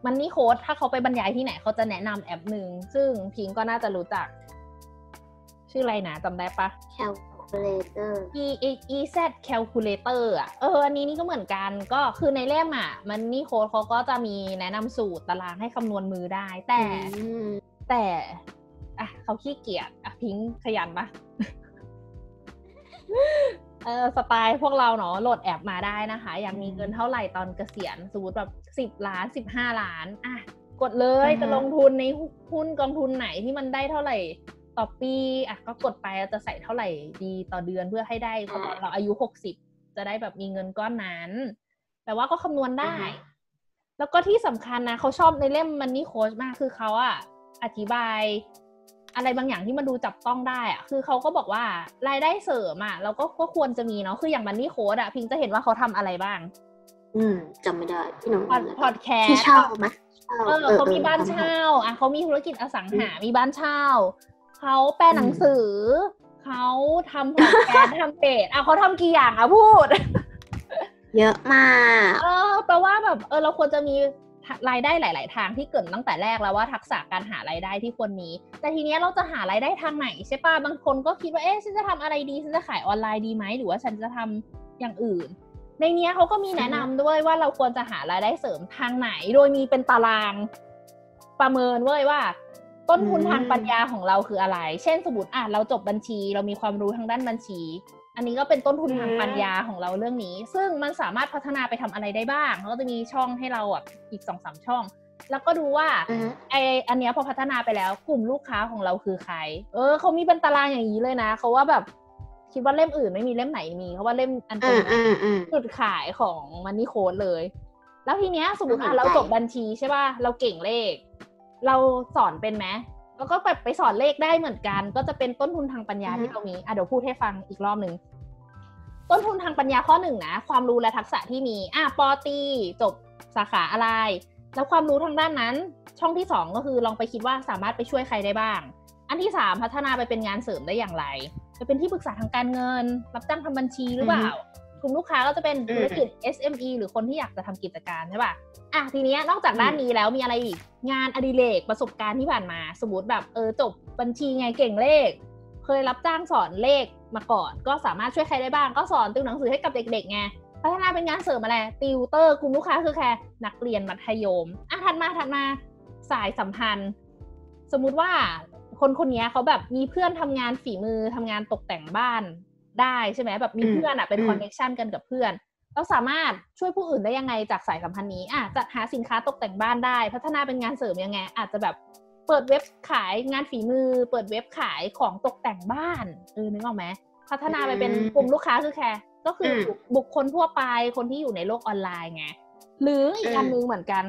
มันนี่โค้ดถ้าเขาไปบรรยายที่ไหนเขาจะแนะนำแอปหนึ่งซึ่งพิงก็น่าจะรู้จัก ชื่ออะไรนะจำได้ปะ calculator E E E Z calculator อะเอออันนี้นี่ก็เหมือนกันก็คือในเล่มอะ มันนี่โค้ดเขาก็จะมีแนะนำสูตรตารางให้คำนวณมือได้ แต่อืมแต่อะเขาขี้เกียจอะพิงค์ขยันปะเออสไตล์พวกเราเนาะโหลดแอปมาได้นะคะ อยากมีเงินเท่าไหร่ตอนเกษียณสมมติแบบสิบล้านสิบห้าล้าน อะ กดเลยจะลงทุนในหุ้นกองทุนไหนที่มันได้เท่าไหร่ ต่อปีอะก็กดไปจะใส่เท่าไหร่ดีต่อเดือนเพื่อให้ได้พอตอนเราอายุหกสิบจะได้แบบมีเงินก้อนนั้น แต่ว่าก็คำนวณได้ แล้วก็ที่สำคัญนะเขาชอบในเล่มมันนี่โค้ชมากคือเขาอะอธิบาย อะไรบางอย่างที่มันดูจับต้องได้อะคือเขาก็บอกว่ารายได้เสริมอะเราก็ก็ควรจะมีเนาะคืออย่างมันนี่โค้ดอะพิงจะเห็นว่าเขาทำอะไรบ้าง อืมจำไม่ได้พี่น้องพอดพอดแคสที่ต์เช่าไหมเช่าเออเขามีบ้านเช่าอะเขามีธุรกิจอสังหา มีบ้านเช่า เขาแปลหนังสือ เขาทำพอดแคสต์ทำเพจอะเขาทำกี่อย่างอะพูด เยอะมาก เออแปลว่าแบบเออเราควรจะมีรายได้หลาย ๆ ทางที่เกิดตั้งแต่แรกแล้วว่าทักษะการหารายได้ที่ควรมี แต่ทีเนี้ยเราจะหารายได้ทางไหนใช่ป่ะบางคนก็คิดว่าเอ๊ะฉันจะทำอะไรดีฉันจะขายออนไลน์ดีไหมหรือว่าฉันจะทำอย่างอื่น ในเนี้ยเขาก็มีแนะนำด้วยว่าเราควรจะหารายได้เสริมทางไหน โดยมีเป็นตารางประเมินเว้ยว่า ต้นทุนอืมทางปัญญาของเราคืออะไร เช่นสมมติอะเราจบบัญชี เรามีความรู้ทางด้านบัญชี อันนี้ก็เป็นต้นทุนทางปัญญาของเราเรื่องนี้ ซึ่งมันสามารถพัฒนาไปทำอะไรได้บ้างเขาก็จะมีช่องให้เราอะอีกสองสามช่อง แล้วก็ดูว่าอืมไออันเนี้ยพอพัฒนาไปแล้วกลุ่มลูกค้าของเราคือใคร เออเขามีเป็นตารางอย่างนี้เลยนะเขาว่าแบบคิดว่าเล่มอื่นไม่มีเล่มไหนมีเขาว่าเล่มอันอืเป็นมอืมอืมจุดขายของมันนี่โค้ดเลย แล้วทีเนี้ยสมมติน่าอะสนใจเราจบบัญชีใช่ป่ะเราเก่งเลข เราสอนเป็นไหมแล้วก็แบบไปสอนเลขได้เหมือนกัน ก็จะเป็นต้นทุนทางปัญญาที่เรามีอะเดี๋ยวพูดให้ฟังอีกรอบหนึ่งต้นทุนทางปัญญาข้อหนึ่งนะ ความรู้และทักษะที่มี อะปอตรีจบสาขาอะไร แล้วความรู้ทางด้านนั้น ช่องที่สองก็คือลองไปคิดว่าสามารถไปช่วยใครได้บ้าง อันที่สามพัฒนาไปเป็นงานเสริมได้อย่างไรไปเป็นที่ปรึกษาทางการเงิน รับจ้างทำบัญชีหรือเปล่า กลุ่มลูกค้าก็จะเป็นธุรกิจ SME หรือคนที่อยากจะทำกิจการใช่ป่ะอะทีเนี้ยนอกจากด้านนี้แล้วมีอะไรอีก งานอดิเรกประสบการณ์ที่ผ่านมา สมมติแบบเออจบบัญชีไงเก่งเลข เคยรับจ้างสอนเลขมาก่อน ก็สามารถช่วยใครได้บ้างก็สอนติวหนังสือให้กับเด็กๆไงพัฒนาเป็นงานเสริมอะไรติวเตอร์กลุ่มลูกค้าคือแค่นักเรียนมัธยมอะถัดมาถัดมาสายสัมพันธ์ สมมุติว่าคนคนนี้เขาแบบมีเพื่อนทำงานฝีมือทำงานตกแต่งบ้าน ได้ใช่ไหมแบบมีเพื่อนอะเป็นอืม connection กันกับเพื่อน เราสามารถช่วยผู้อื่นได้ยังไงจากสายสัมพันธ์นี้อะจัดหาสินค้าตกแต่งบ้านได้ พัฒนาเป็นงานเสริมยังไง อาจจะแบบเปิดเว็บขายงานฝีมือ เปิดเว็บขายของตกแต่งบ้านเออนึกออกไหมพัฒนาไปเป็นอืมกลุ่มลูกค้าคือแค่ก็คืออมบุคคลทั่วไปคนที่อยู่ในโลกออนไลน์ไงหรืออีกอืมอันนึงเหมือนกัน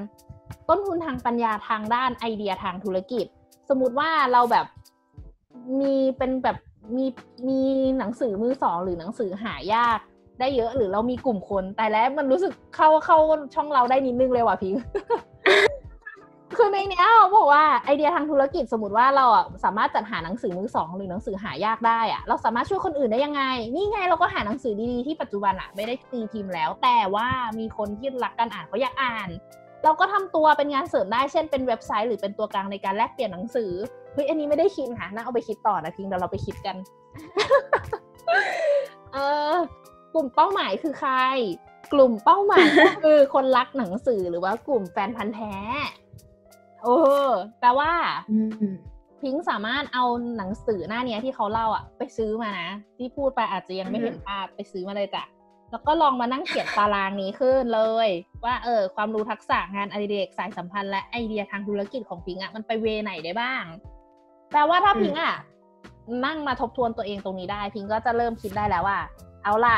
ต้นทุนทางปัญญาทางด้านไอเดียทางธุรกิจ สมมุติว่าเราแบบมีเป็นแบบ มีมีหนังสือมือสองหรือหนังสือหายากได้เยอะหรือเรามีกลุ่มคน แต่แล้วมันรู้สึกเข้าเข้าช่องเราได้นิดนึงเลยว่ะพิงคือในเนี้ยบอกว่าไอเดียทางธุรกิจสมมติว่าเราอะสามารถจัดหาหนังสือมือสองหรือหนังสือหายากได้อะเราสามารถช่วยคนอื่นได้ยังไง นี่ไงเราก็หาหนังสือดีๆที่ปัจจุบันอะไม่ได้ตีพิมพ์แล้ว แต่ว่ามีคนที่รักการอ่านเขาอยากอ่าน เราก็ทำตัวเป็นงานเสริมได้เช่นเป็นเว็บไซต์ หรือเป็นตัวกลางในการแลกเปลี่ยนหนังสือ เฮ้ยอันนี้ไม่ได้คิดค่ะน่าเอาไปคิดต่อนะพิงเดี๋ยวเราไปคิดกันเออกลุ่มเป้าหมายคือใคร กลุ่มเป้าหมายก็คือคนรักหนังสือหรือว่ากลุ่มแฟนพันธ์แท้ โอ้แปลว่าอืมพิงค์สามารถเอาหนังสือหน้าเนี้ยที่เขาเล่าอะไปซื้อมานะ ที่พูดไปอาจจะยังไม่เห็นภาพไปซื้อมาเลยจ้ะแล้วก็ลองมานั่งเขียนตารางนี้ขึ้นเลย ว่าเออความรู้ทักษะงานอดิเรกสายสัมพันธ์และไอเดียทางธุรกิจของพิงค์อะมันไปเวไหนได้บ้าง แปลว่าถ้าอืมพิงค์อะนั่งมาทบทวนตัวเองตรงนี้ได้ พิงค์ก็จะเริ่มคิดได้แล้วว่า เอาล่ะ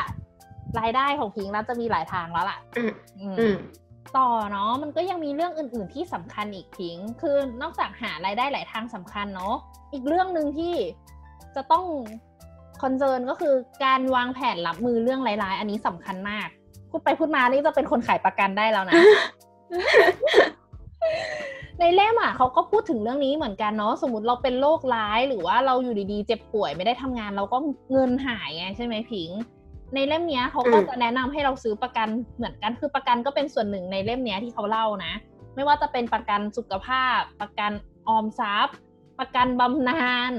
รายได้ของพิงค์น่าจะมีหลายทางแล้วล่ะอืมอืมอืมต่อเนาะมันก็ยังมีเรื่องอื่น ๆ ที่สำคัญอีกพิงค์คือนอกจากหารายได้หลายทางสำคัญเนาะอีกเรื่องหนึ่งที่จะต้องคอนเซิร์นก็คือการวางแผนรับมือเรื่องร้ายๆ อันนี้สำคัญมาก พูดไปพูดมานี่จะเป็นคนขายประกันได้แล้วนะ ในเล่มอะเขาก็พูดถึงเรื่องนี้เหมือนกันเนาะสมมติเราเป็นโรคร้ายหรือว่าเราอยู่ดีๆ เจ็บป่วยไม่ได้ทำงาน เราก็เงินหายไงใช่ไหมพิง ในเล่มเนี้ยเขาก็จะแนะนำให้เราซื้อประกันเหมือนกันคือประกันก็เป็นส่วนหนึ่งในเล่มเนี้ยที่เขาเล่านะ ไม่ว่าจะเป็นประกันสุขภาพ ประกันออมทรัพย์ ประกันบำนาญ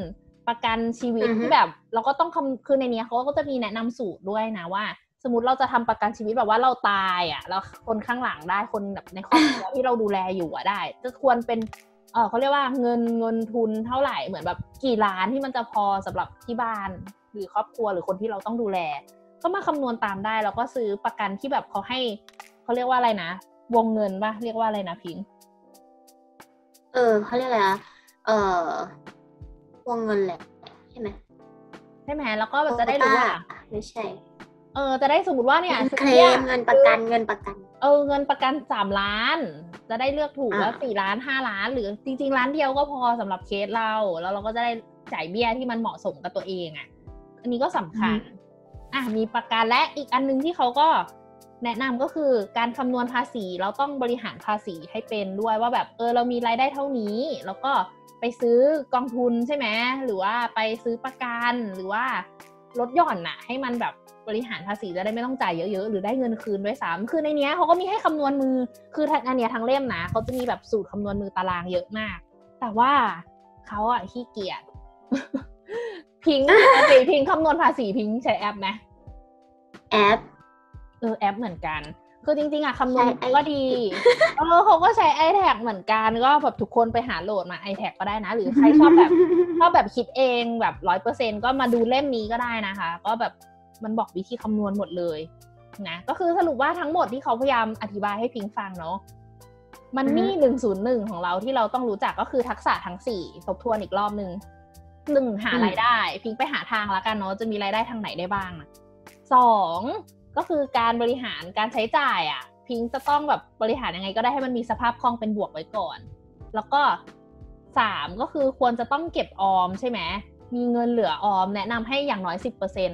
ประกันชีวิตที่แบบ เราก็ต้องคำคือในนี้เขาก็จะมีแนะนำสูตรด้วยนะว่า สมมติเราจะทำประกันชีวิตแบบว่าเราตายอะแล้วคนข้างหลังได้คนแบบในครอบครัวที่เราดูแลอยู่อะได้จะควรเป็นเออเขาเรียกว่าเงินเงินทุนเท่าไหร่เหมือนแบบกี่ล้านที่มันจะพอสำหรับที่บ้าน หรือครอบครัวหรือคนที่เราต้องดูแล ก็มาคำนวณตามได้ แล้วก็ซื้อประกันที่แบบเขาให้เขาเรียกว่าอะไรนะ วงเงินปะเรียกว่าอะไรนะพิงเออเขาเรียกอะไรอะเออวงเงินแหละใช่ไหมใช่ไหมแล้วก็แบบจะได้รู้ว่าไม่ใช่ เออจะได้สมมติว่าเนี่ยเคลมเงินประกันเงินประกัน เออเงินประกันสามล้าน จะได้เลือกถูกว่าอ่าสี่ล้านห้าล้าน หรือจริง ๆ ล้านเดียวก็พอสำหรับเคสเรา แล้วเราก็จะได้จ่ายเบี้ยที่มันเหมาะสมกับตัวเองอะ อันนี้ก็สำคัญอะมีประกันและอีกอันนึงที่เขาก็แนะนำก็คือการคำนวณภาษีเราต้องบริหารภาษีให้เป็นด้วยว่าแบบเออเรามีรายได้เท่านี้ แล้วก็ไปซื้อกองทุนใช่ไหมหรือว่าไปซื้อประกันหรือว่า ลดหย่อนน่ะ ให้มันแบบบริหารภาษีจะได้ไม่ต้องจ่ายเยอะๆ หรือได้เงินคืนด้วยซ้ำคือในเนี้ยเขาก็มีให้คำนวณมือ คือทางอันเนี้ยทั้งเล่มนะเขาจะมีแบบสูตรคำนวณมือตารางเยอะมาก แต่ว่าเขาอะขี้เกียจพิงค์ปกติพิงค์คำนวณภาษีพิงค์ใช้แอปไหมแอปเออแอปเหมือนกัน คือจริงๆอะคำนวณใช้ก็ดีเออเขาก็ใช้ i t แทเหมือนกันก็แบบทุกคนไปหาโหลดมา i t แทก็ได้นะ หรือใครชอบแบบชอบแบบคิดเองแบบร้อยเปอร์เซ็นก็มาดูเล่มนี้ก็ได้นะคะ ก็แบบมันบอกวิธีคำนวณหมดเลยนะก็คือสรุปว่าทั้งหมดที่เขาพยายามอธิบายให้พิงฟังเนาะมันนี่หนึ่งศูนย์หนึ่งของเราที่เราต้องรู้จักก็คือทักษะทั้งสี่ทบทวนอีกรอบหนึ่งหนึ่งหารายได้ พิงไปหาทางแล้วกันเนาะจะมีรายได้ทางไหนได้บ้างอะสอง ก็คือการบริหารการใช้จ่ายอะ่ะ พิงจะต้องแบบบริหารยังไงก็ได้ให้มันมีสภาพคล่องเป็นบวกไว้ก่อน แล้วก็สามก็คือควรจะต้องเก็บออมใช่ไหมมีเงินเหลือออม แนะนำให้อย่างน้อยสิบเปอร์เซ็น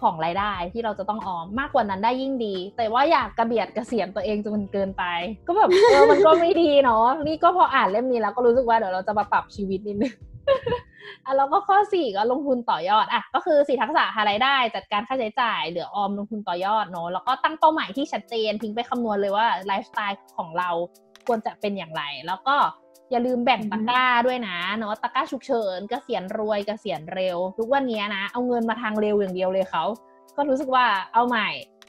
ของรายได้ที่เราจะต้องออมมากกว่านั้นได้ยิ่งดี แต่ว่าอยากกระเบียดกระเสียนตัวเองจนมันเกินไป ก็แบบเออมันก็ไม่ดีเนาะนี่ก็พออ่านเล่มนี้แล้วก็รู้สึกว่าเดี๋ยวเราจะมาปรับชีวิตนิดนึง อะแล้วก็ข้อสี่ก็ลงทุนต่อยอดอะก็คือสี่ทักษะหารายได้ จัดการค่าใช้จ่ายเหลือออมลงทุนต่อยอดเนาะแล้วก็ตั้งเป้าหมายที่ชัดเจนทิ้งไปคำนวณเลยว่าไลฟ์สไตล์ของเราควรจะเป็นอย่างไร แล้วก็อย่าลืมแบ่งตะกร้าด้วยนะเนาะตะกร้าฉุกเฉินเกษียณรวยเกษียณเร็ว ทุกวันนี้นะ เอาเงินมาทางเร็วอย่างเดียวเลยเขา ก็รู้สึกว่าเอาใหม่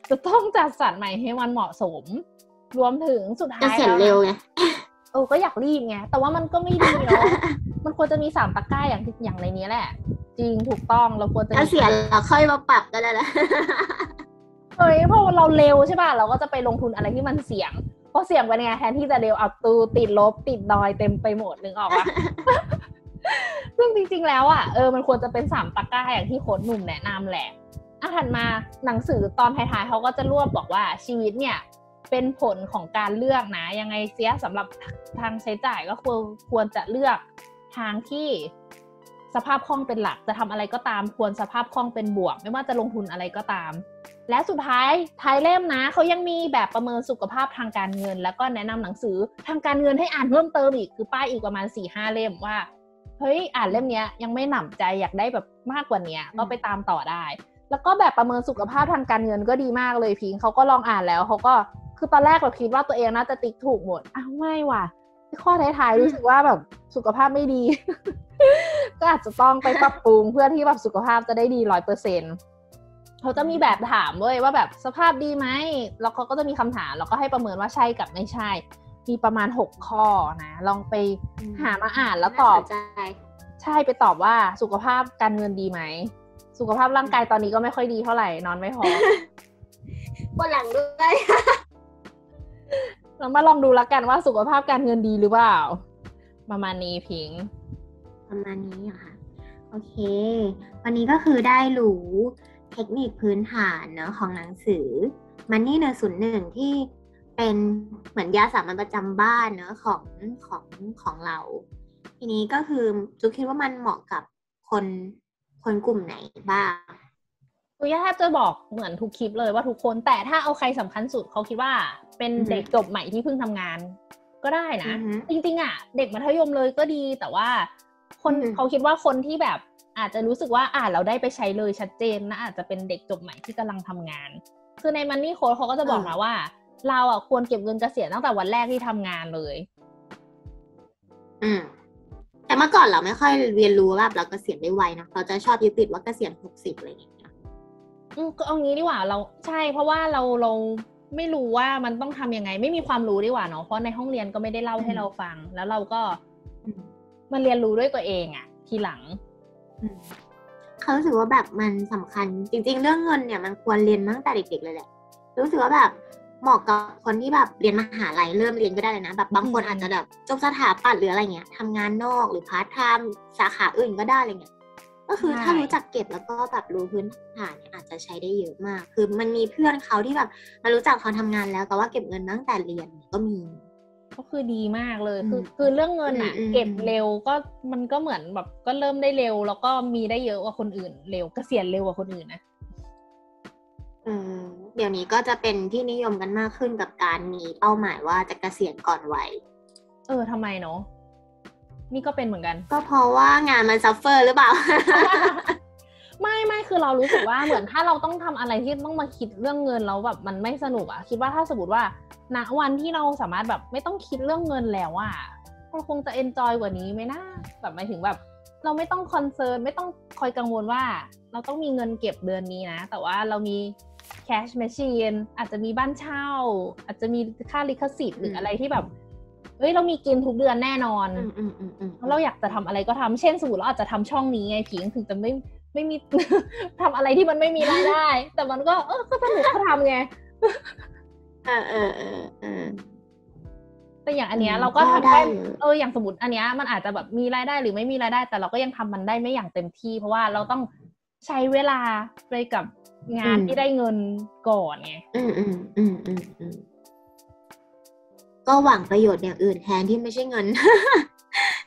จะต้องจัดสรรใหม่ให้มันเหมาะสม รวมถึงสุดท้ายจะเสร็จแล้วนะเร็วไงเออก็อยากรีบไงแต่ว่ามันก็ไม่ดีเนาะ มันควรจะมีสามตะกร้าอย่างที่อย่างในนี้แหละ จริงถูกต้องเราควรจะถ้ามีเสียเราค่อยมาปรับก็ได้ละเฮ้ยเพราะเราเร็วใช่ป่ะเราก็จะไปลงทุนอะไรที่มันเสี่ยงเพราะเสี่ยงไปไงแทนที่จะเร็วเอาตูติดลบติดดอยเต็มไปหมดนึกออกปะซึ่งจริงๆแล้วอะเออมันควรจะเป็นสามตะกร้าอย่างที่โค้ชหนุ่มแนะนำแหละอะถัดมาหนังสือตอนท้ายๆเขาก็จะรวบบอกว่าชีวิตเนี่ยเป็นผลของการเลือกนะ ยังไงเสียสำหรับทางใช้จ่ายก็ควรควรจะเลือก ทางที่สภาพคล่องเป็นหลักจะทำอะไรก็ตามควรสภาพคล่องเป็นบวก ไม่ว่าจะลงทุนอะไรก็ตาม และสุดท้ายท้ายเล่มนะเขายังมีแบบประเมินสุขภาพทางการเงิน แล้วก็แนะนำหนังสือทางการเงินให้อ่านเพิ่มเติมอีกคือป้ายอีกประมาณ4ี่ห้าเล่มว่าเฮ้ยอ่านเล่มเนี้ยยังไม่หนำใจอยากได้แบบมากกว่าเนี้ยก็ไปตามต่อได้ แล้วก็แบบประเมินสุขภาพทางการเงินก็ดีมากเลยพิงเขาก็ลองอ่านแล้วเขาก็คือตอนแรกเราคิดว่าตัวเองน่าจะติ๊กถูกหมดอ้าวไม่ว่ะข้อท้ายๆรู้สึกว่าแบบ สุขภาพไม่ดี ก็อาจจะต้องไปปรับปรุงเพื่อที่แบบสุขภาพจะได้ดีร้อยเปอร์เซ็นเขาจะมีแบบถามด้วยว่าแบบสภาพดีไหมแล้วเขาก็จะมีคำถามแล้วก็ให้ประเมินว่าใช่กับไม่ใช่ มีประมาณหกข้อนะ ลองไปหามาอ่านแล้วตอบน่าสนใจใช่ไปตอบว่าสุขภาพการเงินดีไหมสุขภาพร่างกายตอนนี้ก็ไม่ค่อยดีเท่าไหร่นอนไม่พอปวดหลังด้วยเรามาลองดูแล้วกันว่าสุขภาพการเงินดีหรือเปล่า ประมาณนี้พิง ประมาณนี้เหรอค่ะโอเค วันนี้ก็คือได้รู้เทคนิคพื้นฐานเนอะของหนังสือมันนี่เนอศูนย์หนึ่งที่เป็นเหมือนยาสามัญประจำบ้านเนอะของของของเรา ทีนี้ก็คือจุกคิดว่ามันเหมาะกับคนคนกลุ่มไหนบ้างคุยแทบจะบอกเหมือนทุกคลิปเลยว่าทุกคนแต่ถ้าเอาใครสำคัญสุดเขาคิดว่าเป็นอือฮึเด็กจบใหม่ที่เพิ่งทำงาน ก็ได้นะอือฮึจริงๆอะเด็กมัธยมเลยก็ดีแต่ว่า คนอืมเขาคิดว่าคนที่แบบอาจจะรู้สึกว่าอ่านเราได้ไปใช้เลยชัดเจนนะอาจจะเป็นเด็กจบใหม่ที่กำลังทำงาน คือในมันนี่โค้ดเขาก็จะบอกอืมนะว่า เราอะควรเก็บเงินเกษียณตั้งแต่วันแรกที่ทำงานเลย อืมแต่เมื่อก่อนเราไม่ค่อยเรียนรู้แบบเราเกษียณได้ไวนะเราจะชอบยึดติดว่าเกษียณหกสิบอะไรอย่างเงี้ยอืมก็เอางี้ดีกว่าเราใช่เพราะว่าเราเรา ไม่รู้ว่ามันต้องทำยังไง ไม่มีความรู้ดีกว่าเนาะเพราะในห้องเรียนก็ไม่ได้เล่าให้อืมเราฟัง แล้วเราก็อืมมันเรียนรู้ด้วยตัวเองอะทีหลังอืมเขารู้สึกว่าแบบมันสำคัญ จริง ๆ เรื่องเงินเนี่ยมันควรเรียนมาตั้งแต่เด็ก ๆ เลยแหละรู้สึกว่าแบบเหมาะกับคนที่แบบเรียนมหาลัยเริ่มเรียนก็ได้เลยนะแบบบางคนอืมอาจจะแบบจบสถาปัตย์หรืออะไรเงี้ยทำงานนอกหรือพาร์ทไทม์สาขาอื่นก็ได้อะไรเงี้ย ก็คือถ้ารู้จักเก็บแล้วก็แบบรู้พื้นฐานเนี่ยอาจจะใช้ได้เยอะมาก คือมันมีเพื่อนเขาที่แบบมารู้จักเขาทำงานแล้ว แต่ว่าเก็บเงินมาตั้งแต่เรียนก็มี ก็คือดีมากเลย คืออืมคือเรื่องเงินอะอืมอืมเก็บเร็วก็มันก็เหมือนแบบก็เริ่มได้เร็ว แล้วก็มีได้เยอะกว่าคนอื่น เร็วเกษียณเร็วกว่าคนอื่นนะเออเดี๋ยวนี้ก็จะเป็นที่นิยมกันมากขึ้นกับการมีเป้าหมายว่าจะเกษียณก่อนวัย เออทำไมเนาะ นี่ก็เป็นเหมือนกัน ก็เพราะว่างานมัน suffer หรือเปล่า ไม่ไม่คือเรารู้สึกว่าเหมือนถ้าเราต้องทำอะไรที่ต้องมาคิดเรื่องเงินแล้วแบบมันไม่สนุกอะคิดว่าถ้าสมมติว่าณวันที่เราสามารถแบบไม่ต้องคิดเรื่องเงินแล้วอะเราคงจะ enjoy กว่านี้ไหมนะแบบหมายถึงแบบ เราไม่ต้อง concern ไม่ต้องคอยกังวลว่า เราต้องมีเงินเก็บเดือนนี้นะ แต่ว่าเรามี cash machine อาจจะมีบ้านเช่า อาจจะมีค่าลิขสิทธิ์หรืออะไรที่แบบ เฮ้ยเรามีกินทุกเดือนแน่นอนอืมอืมอืมอืมแล้วเราอยากจะทำอะไรก็ทำเช่นสมมติเราอาจจะทำช่องนี้ไงผิงถึงจะไม่ไม่มีทำอะไรที่มันไม่มีรายได้ แต่มันก็เออก็สนุกก็ทำไงเออเออเออเออแต่อย่างอันเนี้ยอืมเราก็ก็ทำได้ได้อยู่เอออย่างสมมติอันเนี้ยมันอาจจะแบบมีรายได้หรือไม่มีรายได้ แต่เราก็ยังทำมันได้ไม่อย่างเต็มที่ เพราะว่าเราต้องใช้เวลาไปกับงานที่ได้เงินก่อนไงอืมอืมอืมอืมอืม ก็หวังประโยชน์อย่างอื่นแทนที่ไม่ใช่เงิน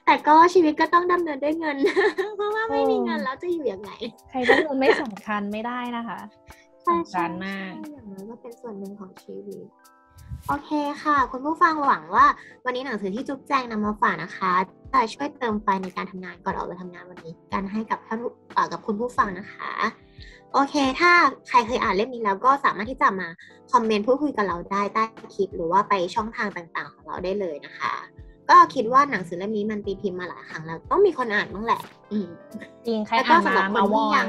แต่ก็ชีวิตก็ต้องดำเนินด้วยเงิน เพราะว่าไม่มีเงินแล้วจะอยู่ยังไง ใครได้เงินไม่สำคัญไม่ได้นะคะใช่สำคัญมากใช่อย่างน้อยก็เป็นส่วนหนึ่งของชีวิตโอเคค่ะ คุณผู้ฟังหวังว่า วันนี้หนังสือที่จุ๊บแจงนำมาฝากนะคะจะช่วยเติมไฟในการทำงานก่อนออกไปทำงานวันนี้กันให้กับท่านผู้เอ่อกับคุณผู้ฟังนะคะ โอเค ถ้าใครเคยอ่านเล่มนี้แล้วก็สามารถที่จะมาคอมเมนต์พูดคุยกับเราได้ใต้คลิป หรือว่าไปช่องทางต่างๆ ของเราได้เลยนะคะ ก็คิดว่าหนังสือเล่มนี้มันตีพิมพ์มาหลายครั้งแล้ว ต้องมีคนอ่านบ้างแหละ อืมจริงใครแล้วก็อ่านสำหรัมาบคมานวอที่ยันง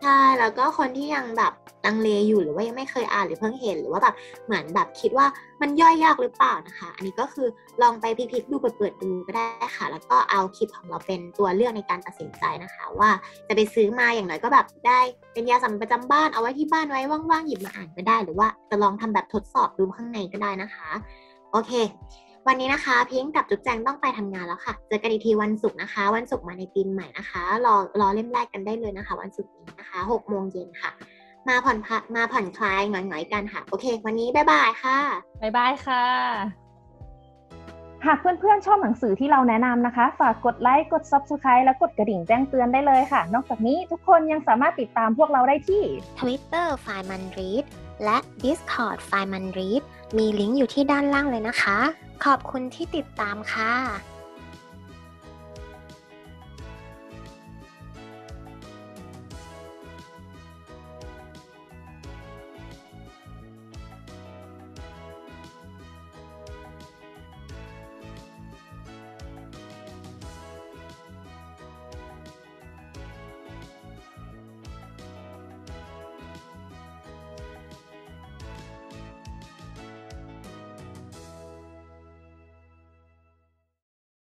ใช่แล้วก็คนที่ยังแบบลังเลอยู่หรือว่ายังไม่เคยอ่านหรือเพิ่งเห็นหรือว่าแบบเหมือนแบบคิดว่ามันย่อยยากหรือเปล่านะคะ อันนี้ก็คือลองไปพลิกดูเปิดๆดูก็ได้ค่ะ แล้วก็เอาคลิปของเราเป็นตัวเลือกในการตัดสินใจนะคะ ว่าจะไปซื้อมาอย่างน้อยก็แบบได้เป็นยาสามัญประจำบ้านเอาไว้ที่บ้านไว้ว่างๆหยิบมาอ่านก็ได้ หรือว่าจะลองทำแบบทดสอบดูข้างในก็ได้นะคะ โอเค วันนี้นะคะ พิงค์กับจุ๊บแจงต้องไปทำงานแล้วค่ะ เจอกันอีกทีวันศุกร์นะคะ วันศุกร์มาในทีมใหม่นะคะ รอรอเล่มแรกกันได้เลยนะคะ วันศุกร์นี้นะคะหกโมงเย็นค่ะ มาผ่อนพักมาผ่อนคลายหน่อยๆกันค่ะ โอเค วันนี้บ๊ายบายค่ะบ๊ายบายค่ะ หากเพื่อนๆชอบหนังสือที่เราแนะนำนะคะ ฝากกดไลค์กด Subscribe และกดกระดิ่งแจ้งเตือนได้เลยค่ะ นอกจากนี้ทุกคนยังสามารถติดตามพวกเราได้ที่ Twitter ไฟมันรีดและ Discord ไฟมันรีดมีลิงก์อยู่ที่ด้านล่างเลยนะคะ ขอบคุณที่ติดตามค่ะ